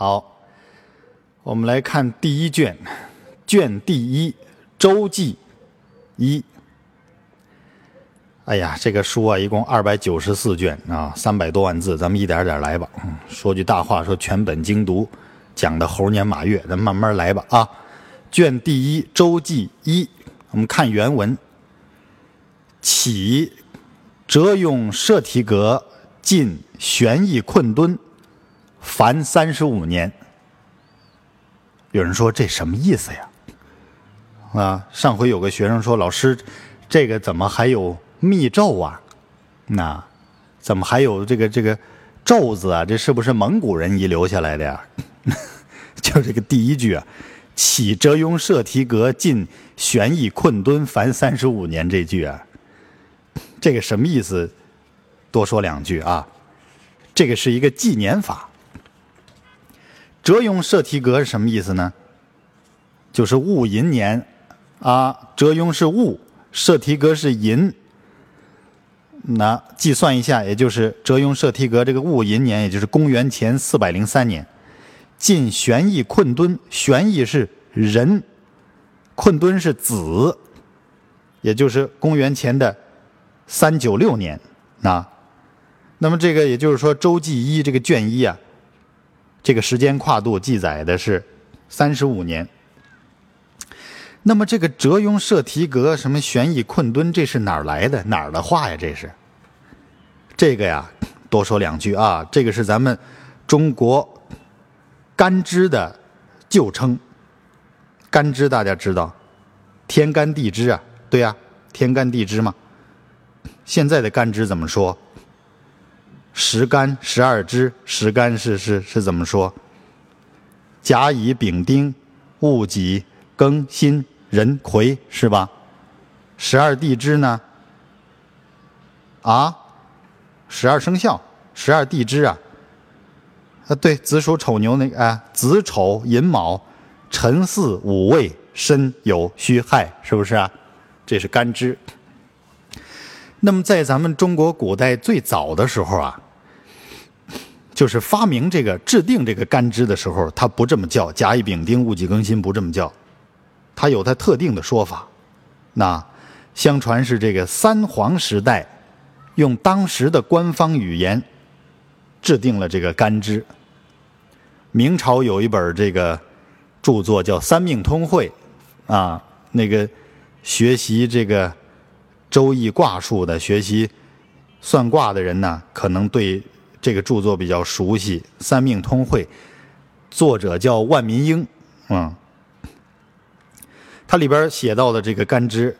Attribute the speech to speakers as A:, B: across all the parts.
A: 好，我们来看第一卷，卷第一《周记一》。哎呀，这个书啊，一共二百九十四卷啊，三百多万字，咱们一点点来吧。说句大话，说全本精读，讲的猴年马月，咱慢慢来吧啊。卷第一《周记一》，我们看原文：起，折用摄提格进玄义困敦。凡三十五年，有人说这什么意思呀？啊，上回有个学生说，老师，这个怎么还有密咒啊？那怎么还有这个这个咒字啊？这是不是蒙古人遗留下来的呀？就这个第一句啊，“起折雍摄提格，进玄义困敦，凡三十五年”这句啊，这个什么意思？多说两句啊，这个是一个纪年法。折雍摄提格是什么意思呢？就是戊寅年，啊，折雍是戊，摄提格是寅。那计算一下，也就是折雍摄提格这个戊寅年，也就是公元前四百零三年，晋玄义困敦，玄义是壬，困敦是子，也就是公元前的三九六年。啊，那么这个也就是说，《周记一》这个卷一啊。这个时间跨度记载的是三十五年。那么这个折雍摄提格什么玄义困敦，这是哪儿来的？哪儿的话呀？这是这个呀，多说两句啊。这个是咱们中国干支的旧称。干支大家知道，天干地支啊，对呀，天干地支嘛。现在的干支怎么说？十干十二支，十干是是是怎么说？甲乙丙丁戊己庚辛壬癸是吧？十二地支呢？啊，十二生肖，十二地支啊？啊，对，子鼠丑牛那个啊，子丑寅卯辰巳午未申酉戌亥，是不是啊？这是干支。那么在咱们中国古代最早的时候啊。就是发明这个制定这个干支的时候，他不这么叫甲乙丙丁戊己庚辛不这么叫，他有他特定的说法。那相传是这个三皇时代，用当时的官方语言制定了这个干支。明朝有一本这个著作叫《三命通会》，啊，那个学习这个周易卦术的、学习算卦的人呢，可能对。这个著作比较熟悉，《三命通会》，作者叫万民英，嗯，它里边写到的这个干支，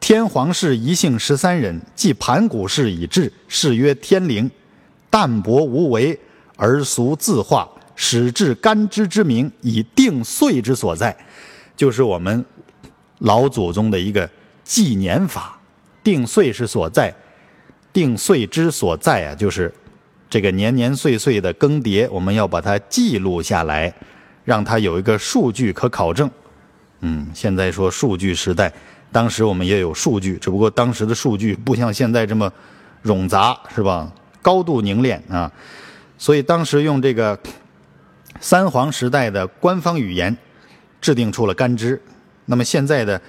A: 天皇氏一姓十三人，即盘古氏以至，是曰天灵，淡泊无为，而俗自化，始至干支之名，以定岁之所在，就是我们老祖宗的一个纪年法。定岁是所在，定岁之所在啊，就是。这个年年岁岁的更迭，我们要把它记录下来，让它有一个数据可考证。嗯，现在说数据时代，当时我们也有数据，只不过当时的数据不像现在这么冗杂，是吧？高度凝练啊，所以当时用这个三皇时代的官方语言制定出了干支。那么现在的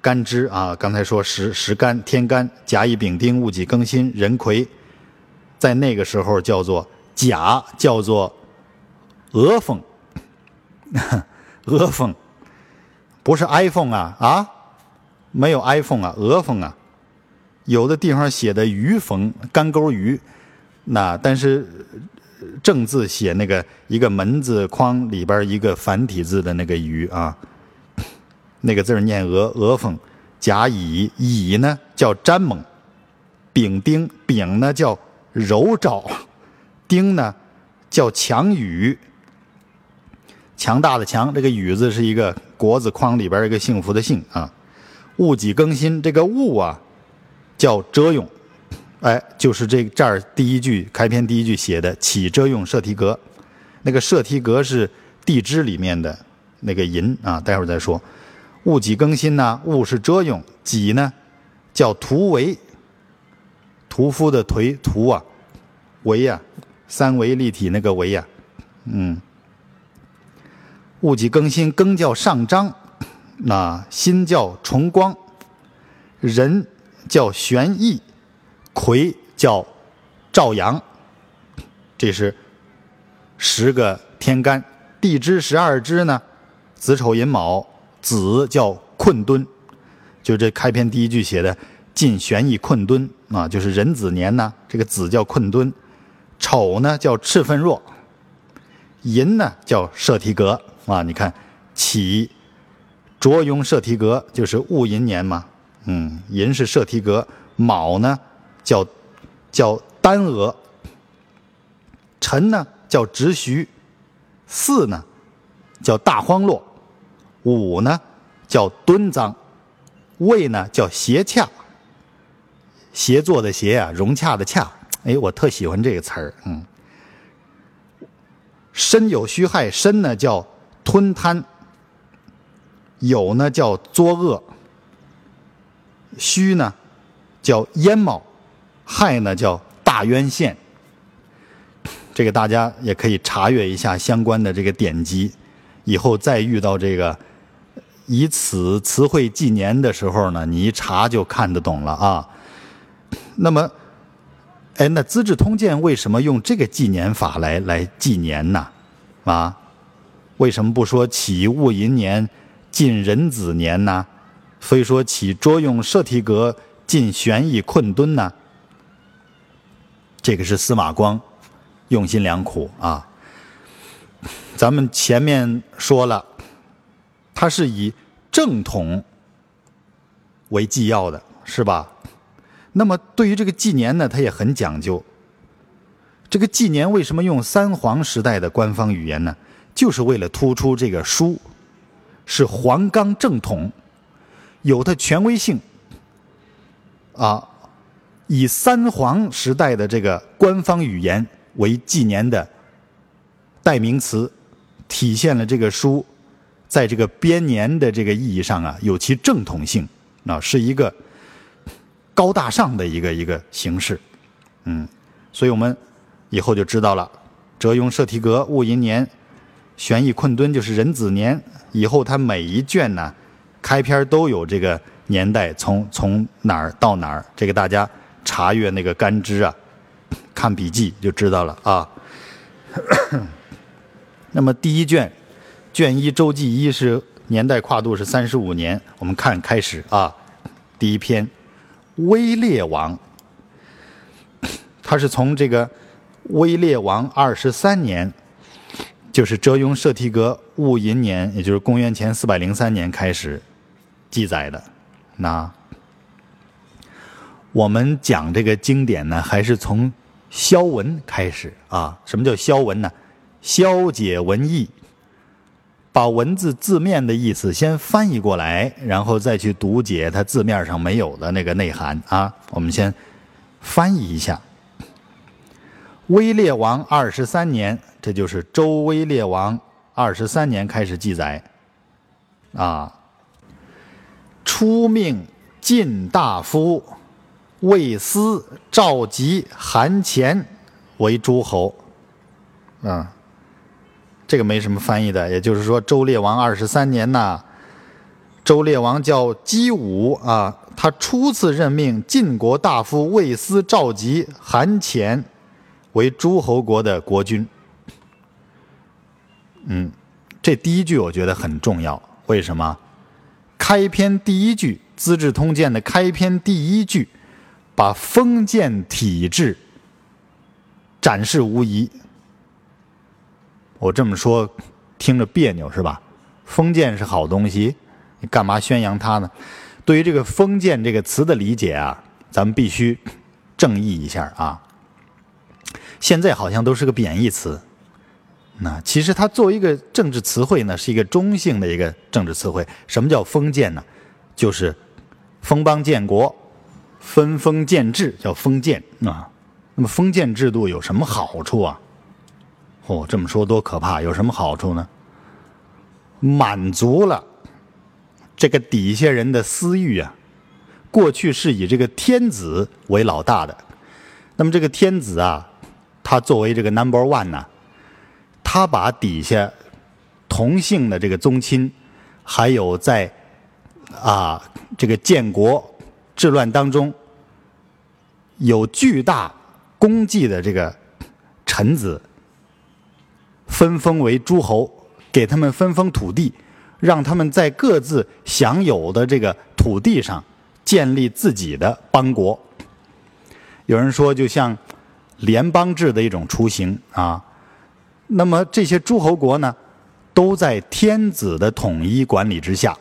A: 干支啊，刚才说十十干天干甲乙丙丁戊己庚辛壬癸。在那个时候叫做甲，叫做鹅凤，鹅凤。不是 iPhone 啊啊，没有 iPhone 啊，鹅凤啊，有的地方写的鱼凤，干钩鱼，那但是正字写那个一个门字框里边一个繁体字的那个鱼啊，那个字念鹅鹅凤，甲乙乙呢叫詹猛，丙丁丙呢叫。柔兆，丁呢叫强羽，强大的强，这个羽字是一个国字框里边一个幸福的幸啊。戊己更新，这个戊啊叫遮用，哎，就是这这儿第一句开篇第一句写的起遮用摄提格，那个摄提格是地支里面的那个寅啊，待会儿再说。戊己更新呢，戊是遮用，己呢叫图为。屠夫的颓屠啊，维呀，三维立体那个维呀，嗯，戊己庚辛，庚叫上章，那辛叫重光，壬叫玄义，癸叫赵阳，这是十个天干。地支十二支呢，子丑寅卯，子叫困敦，就这开篇第一句写的晋玄义困敦啊，就是壬子年呢，这个子叫困敦，丑呢叫赤愤弱，寅呢叫摄提格啊，你看起卓雍摄提格就是戊寅年嘛，嗯，寅是摄提格，卯呢叫叫丹娥，辰呢叫直徐。巳呢，叫大荒落；午呢，叫敦脏；未呢，叫协洽。协作的协啊，融洽的洽。哎，我特喜欢这个词儿。嗯。申有戌亥，申呢叫吞贪，酉呢叫作恶，戌呢叫淹卯，亥呢叫大渊陷。这个大家也可以查阅一下相关的这个典籍，以后再遇到这个以此词汇纪年的时候呢，你一查就看得懂了啊。那么，哎，那《资治通鉴》为什么用这个纪年法来来纪年呢？啊，为什么不说起戊寅年，进壬子年呢？非说起捉用社提格，进玄义困敦呢？这个是司马光。用心良苦啊！咱们前面说了，他是以正统为纪要的，是吧？那么对于这个纪年呢，它也很讲究。这个纪年为什么用三皇时代的官方语言呢？就是为了突出这个书是皇冈正统，有它权威性啊，以三皇时代的这个官方语言。为纪年的代名词，体现了这个书在这个编年的这个意义上啊，有其正统性啊，是一个高大上的一个一个形式，嗯，所以我们以后就知道了，哲雍摄提格戊寅年，玄义困敦就是壬子年，以后它每一卷呢，开篇都有这个年代从从哪儿到哪儿，这个大家查阅那个干支啊。看笔记就知道了啊。那么第一卷，卷一周记一是年代跨度是三十五年。我们看开始啊，第一篇，威烈王，他是从这个威烈王二十三年，就是哲雍摄提格戊寅年，也就是公元前四百零三年开始记载的。那我们讲这个经典呢，还是从。消文开始啊？什么叫消文呢？消解文意，把文字字面的意思先翻译过来，然后再去读解它字面上没有的那个内涵啊。我们先翻译一下。威烈王二十三年，这就是周威烈王二十三年开始记载啊。出命晋大夫。魏斯赵吉韩虔为诸侯，啊，这个没什么翻译的，也就是说，周烈王二十三年呐，周烈王叫姬武啊，他初次任命晋国大夫魏斯赵吉韩虔为诸侯国的国君。嗯，这第一句我觉得很重要，为什么？开篇第一句《资治通鉴》的开篇第一句。把封建体制展示无疑。我这么说听着别扭是吧？封建是好东西，你干嘛宣扬它呢？对于这个“封建”这个词的理解啊，咱们必须正义一下啊。现在好像都是个贬义词，那其实它作为一个政治词汇呢，是一个中性的一个政治词汇。什么叫封建呢？就是封邦建国。分封建制叫封建啊，那么封建制度有什么好处啊？哦，这么说多可怕！有什么好处呢？满足了这个底下人的私欲啊。过去是以这个天子为老大的，那么这个天子啊，他作为这个 number one 呢，他把底下同姓的这个宗亲，还有在啊这个建国治乱当中有巨大功绩的这个臣子，分封为诸侯，给他们分封土地，让他们在各自享有的这个土地上建立自己的邦国。有人说，就像联邦制的一种雏形啊。那么这些诸侯国呢，都在天子的统一管理之下，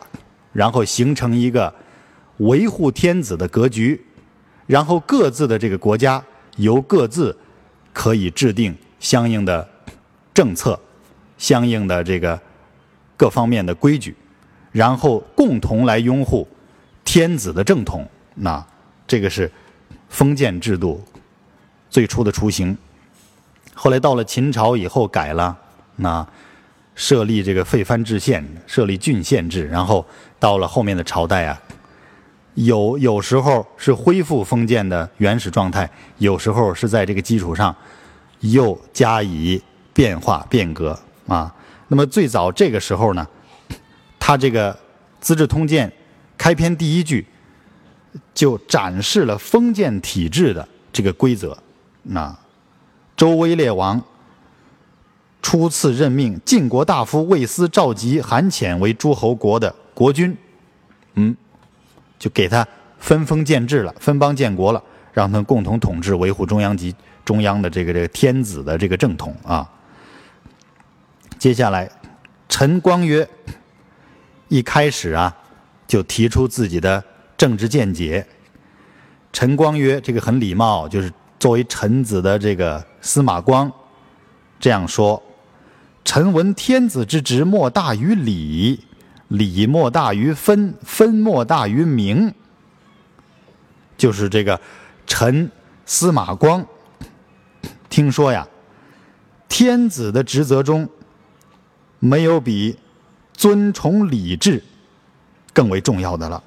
A: 然后形成一个维护天子的格局，然后各自的这个国家由各自可以制定相应的政策、相应的这个各方面的规矩，然后共同来拥护天子的正统。那这个是。封建制度最初的雏形，后来到了秦朝以后改了，那设立这个废藩置县，设立郡县制，然后到了后面的朝代啊，有有时候是恢复封建的原始状态，有时候是在这个基础上又加以变化变革啊。那么最早这个时候呢，他这个《资治通鉴》开篇第一句。就展示了封建体制的这个规则。那周威烈王初次任命晋国大夫魏斯、赵吉、韩潜为诸侯国的国君，嗯，就给他分封建制了，分邦建国了，让他们共同统治，维护中央及中央的这个这个天子的这个正统啊。接下来，陈光曰，一开始啊，就提出自己的。政治见解，陈光曰：“这个很礼貌，就是作为臣子的这个司马光这样说：‘臣闻天子之职莫大于礼，礼莫大于分，分莫大于名。’就是这个臣司马光听说呀，天子的职责中没有比尊崇礼制更为重要的了。”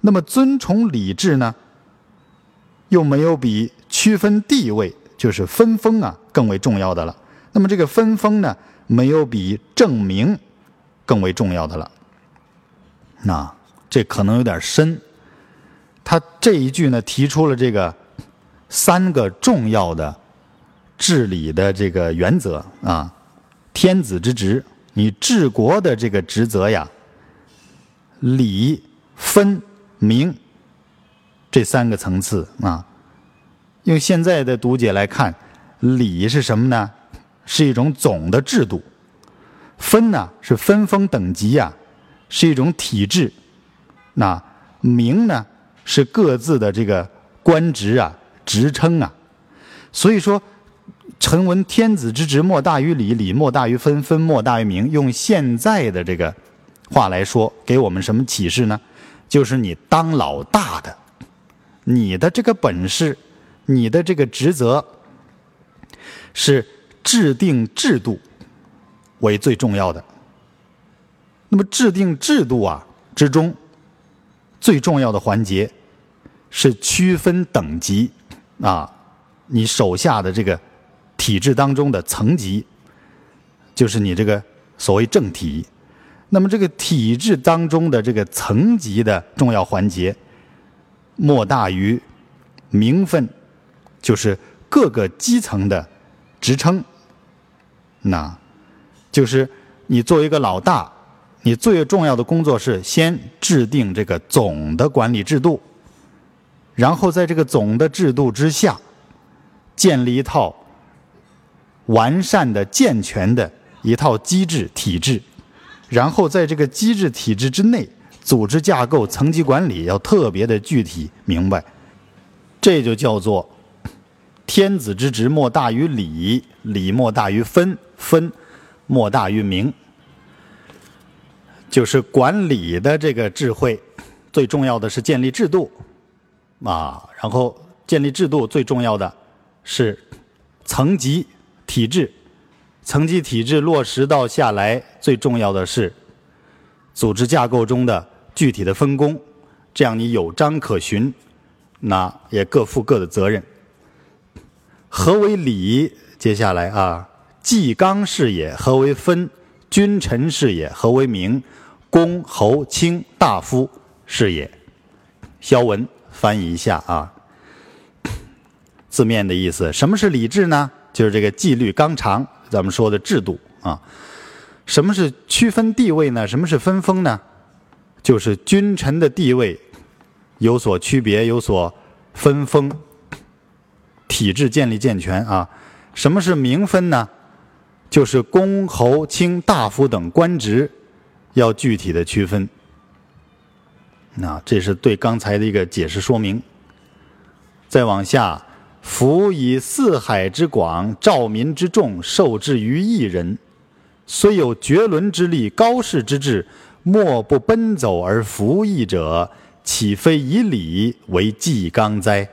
A: 那么尊崇礼制呢，又没有比区分地位，就是分封啊，更为重要的了。那么这个分封呢，没有比证明更为重要的了。那这可能有点深。他这一句呢，提出了这个三个重要的治理的这个原则啊。天子之职，你治国的这个职责呀，礼分。名这三个层次啊，用现在的读解来看，礼是什么呢？是一种总的制度；分呢是分封等级呀，是一种体制；那名呢是各自的这个官职啊、职称啊。所以说，臣闻天子之职莫大于礼，礼莫大于分，分莫大于名。用现在的这个话来说，给我们什么启示呢？就是你当老大的，你的这个本事，你的这个职责，是制定制度为最重要的。那么制定制度啊之中，最重要的环节是区分等级啊，你手下的这个体制当中的层级，就是你这个所谓政体。那么这个体制当中的这个层级的重要环节，莫大于名分，就是各个基层的职称。那，就是你作为一个老大，你最重要的工作是先制定这个总的管理制度，然后在这个总的制度之下，建立一套完善的、健全的一套机制体制。然后在这个机制体制之内，组织架构、层级管理要特别的具体明白，这就叫做天子之职莫大于礼，礼莫大于分，分莫大于名，就是管理的这个智慧，最重要的是建立制度。啊，然后建立制度最重要的是层级体制。层级体制落实到下来，最重要的是组织架构中的具体的分工，这样你有章可循，那也各负各的责任。何为礼？接下来啊，纪纲是也。何为分？君臣是也。何为名？公侯卿大夫是也。萧文翻译一下啊，字面的意思，什么是礼制呢？就是这个纪律纲常，咱们说的制度啊。什么是区分地位呢？什么是分封呢？就是君臣的地位有所区别，有所分封，体制建立健全啊。什么是名分呢？就是公侯卿大夫等官职要具体的区分。那这是对刚才的一个解释说明。再往下。夫以四海之广，兆民之众，受制于一人，虽有绝伦之力、高士之志，莫不奔走而服役者，岂非以礼为纪纲哉？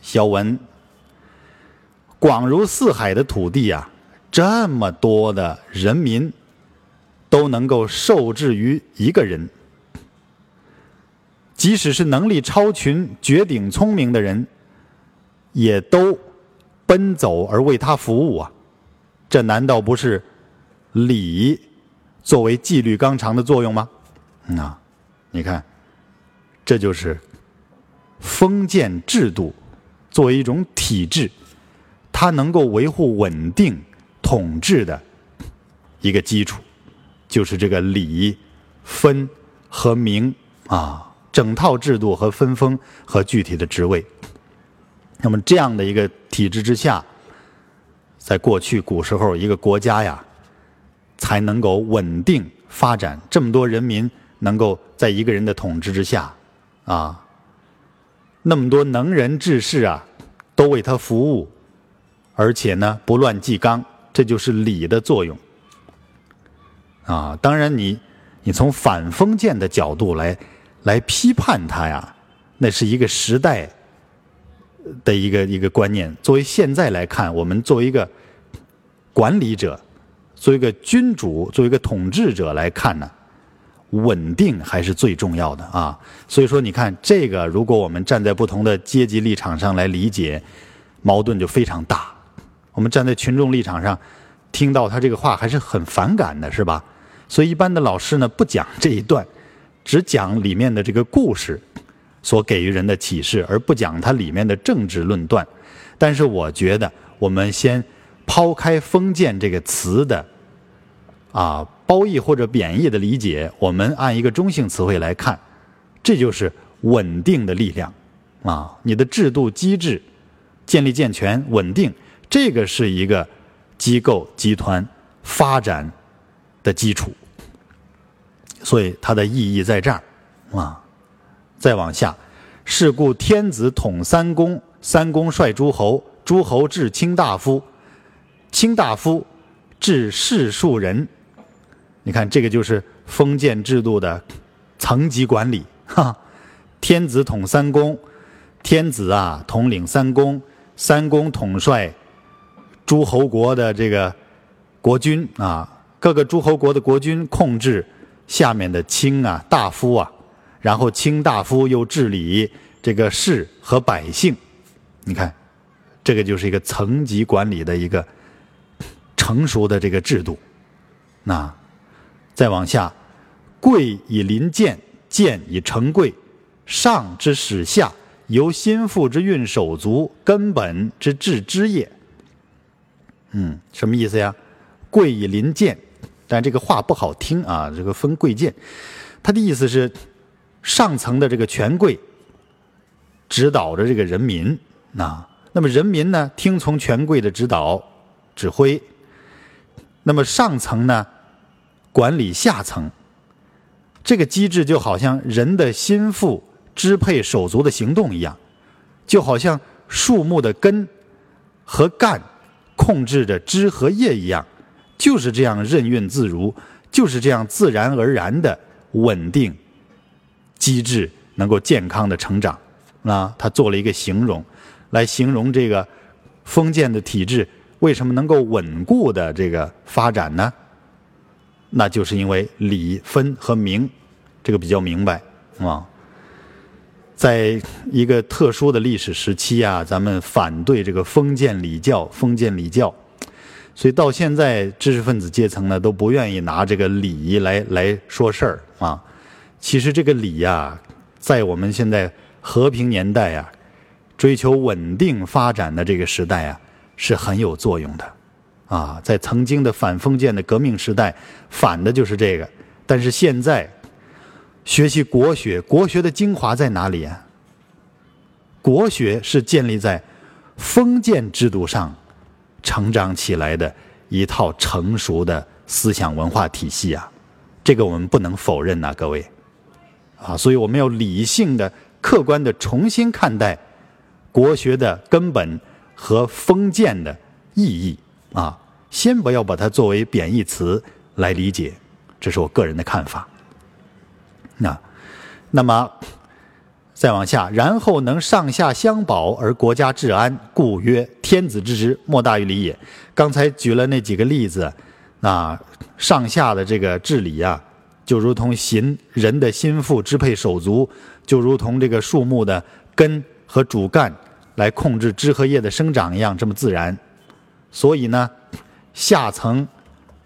A: 小文，广如四海的土地啊，这么多的人民都能够受制于一个人，即使是能力超群、绝顶聪明的人。也都奔走而为他服务啊，这难道不是礼作为纪律纲常的作用吗？啊，你看，这就是封建制度作为一种体制，它能够维护稳定统治的一个基础，就是这个礼分和名啊，整套制度和分封和具体的职位。那么这样的一个体制之下，在过去古时候，一个国家呀，才能够稳定发展。这么多人民能够在一个人的统治之下，啊，那么多能人志士啊，都为他服务，而且呢不乱纪纲，这就是礼的作用。啊，当然你你从反封建的角度来来批判他呀，那是一个时代。的一个一个观念，作为现在来看，我们作为一个管理者，作为一个君主，作为一个统治者来看呢，稳定还是最重要的啊。所以说，你看这个，如果我们站在不同的阶级立场上来理解，矛盾就非常大。我们站在群众立场上，听到他这个话还是很反感的，是吧？所以一般的老师呢，不讲这一段，只讲里面的这个故事。所给予人的启示，而不讲它里面的政治论断。但是，我觉得我们先抛开“封建”这个词的啊褒义或者贬义的理解，我们按一个中性词汇来看，这就是稳定的力量啊！你的制度机制建立健全、稳定，这个是一个机构集团发展的基础。所以，它的意义在这儿啊。再往下，是故天子统三公，三公率诸侯，诸侯治卿大夫，卿大夫治士庶人。你看，这个就是封建制度的层级管理。哈，天子统三公，天子啊统领三公，三公统帅诸侯国的这个国君啊，各个诸侯国的国君控制下面的卿啊、大夫啊。然后卿大夫又治理这个士和百姓，你看，这个就是一个层级管理的一个成熟的这个制度。那再往下，贵以临贱，贱以成贵，上之始下，由心腹之运手足，根本之治之也。嗯，什么意思呀？贵以临贱，但这个话不好听啊，这个分贵贱，他的意思是。上层的这个权贵指导着这个人民，那那么人民呢听从权贵的指导指挥，那么上层呢管理下层，这个机制就好像人的心腹支配手足的行动一样，就好像树木的根和干控制着枝和叶一样，就是这样任运自如，就是这样自然而然的稳定。机制能够健康的成长，啊，他做了一个形容，来形容这个封建的体制为什么能够稳固的这个发展呢？那就是因为礼分和名，这个比较明白啊。在一个特殊的历史时期啊，咱们反对这个封建礼教，封建礼教所以到现在，知识分子阶层呢都不愿意拿这个礼来来说事儿啊。其实这个礼呀，在我们现在和平年代呀，追求稳定发展的这个时代啊，是很有作用的。啊，在曾经的反封建的革命时代，反的就是这个。但是现在，学习国学，国学的精华在哪里啊？国学是建立在封建制度上。成长起来的一套成熟的思想文化体系啊，这个我们不能否认呐，各位，啊，所以我们要理性的、客观的重新看待国学的根本和封建的意义啊，先不要把它作为贬义词来理解，这是我个人的看法。那，那么。再往下，然后能上下相保而国家治安，故曰天子之职，莫大于礼也。刚才举了那几个例子，啊，上下的这个治理啊，就如同行人的心腹支配手足，就如同这个树木的根和主干来控制枝和叶的生长一样，这么自然。所以呢，下层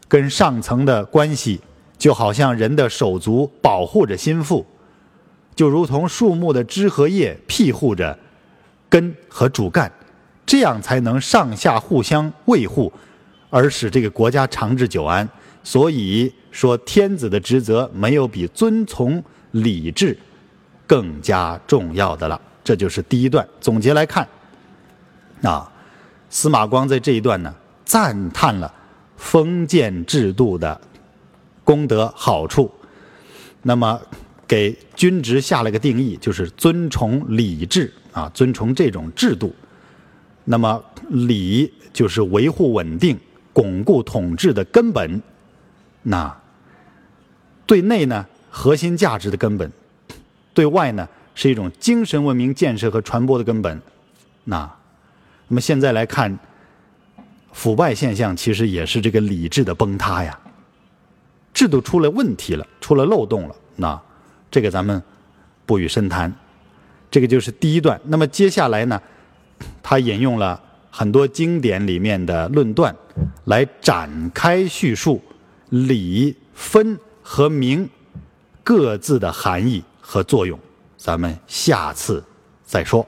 A: 跟上层的关系，就好像人的手足保护着心腹。就如同树木的枝和叶庇护着根和主干，这样才能上下互相卫护，而使这个国家长治久安。所以说，天子的职责没有比遵从礼制更加重要的了。这就是第一段总结来看，啊，司马光在这一段呢赞叹了封建制度的功德好处，那么。给君职下了个定义，就是尊崇礼制啊，尊崇这种制度。那么礼就是维护稳定、巩固统治的根本。那对内呢，核心价值的根本；对外呢，是一种精神文明建设和传播的根本。那那么现在来看，腐败现象其实也是这个理智的崩塌呀，制度出了问题了，出了漏洞了。那。这个咱们不予深谈，这个就是第一段。那么接下来呢，他引用了很多经典里面的论断，来展开叙述理、分和名各自的含义和作用。咱们下次再说。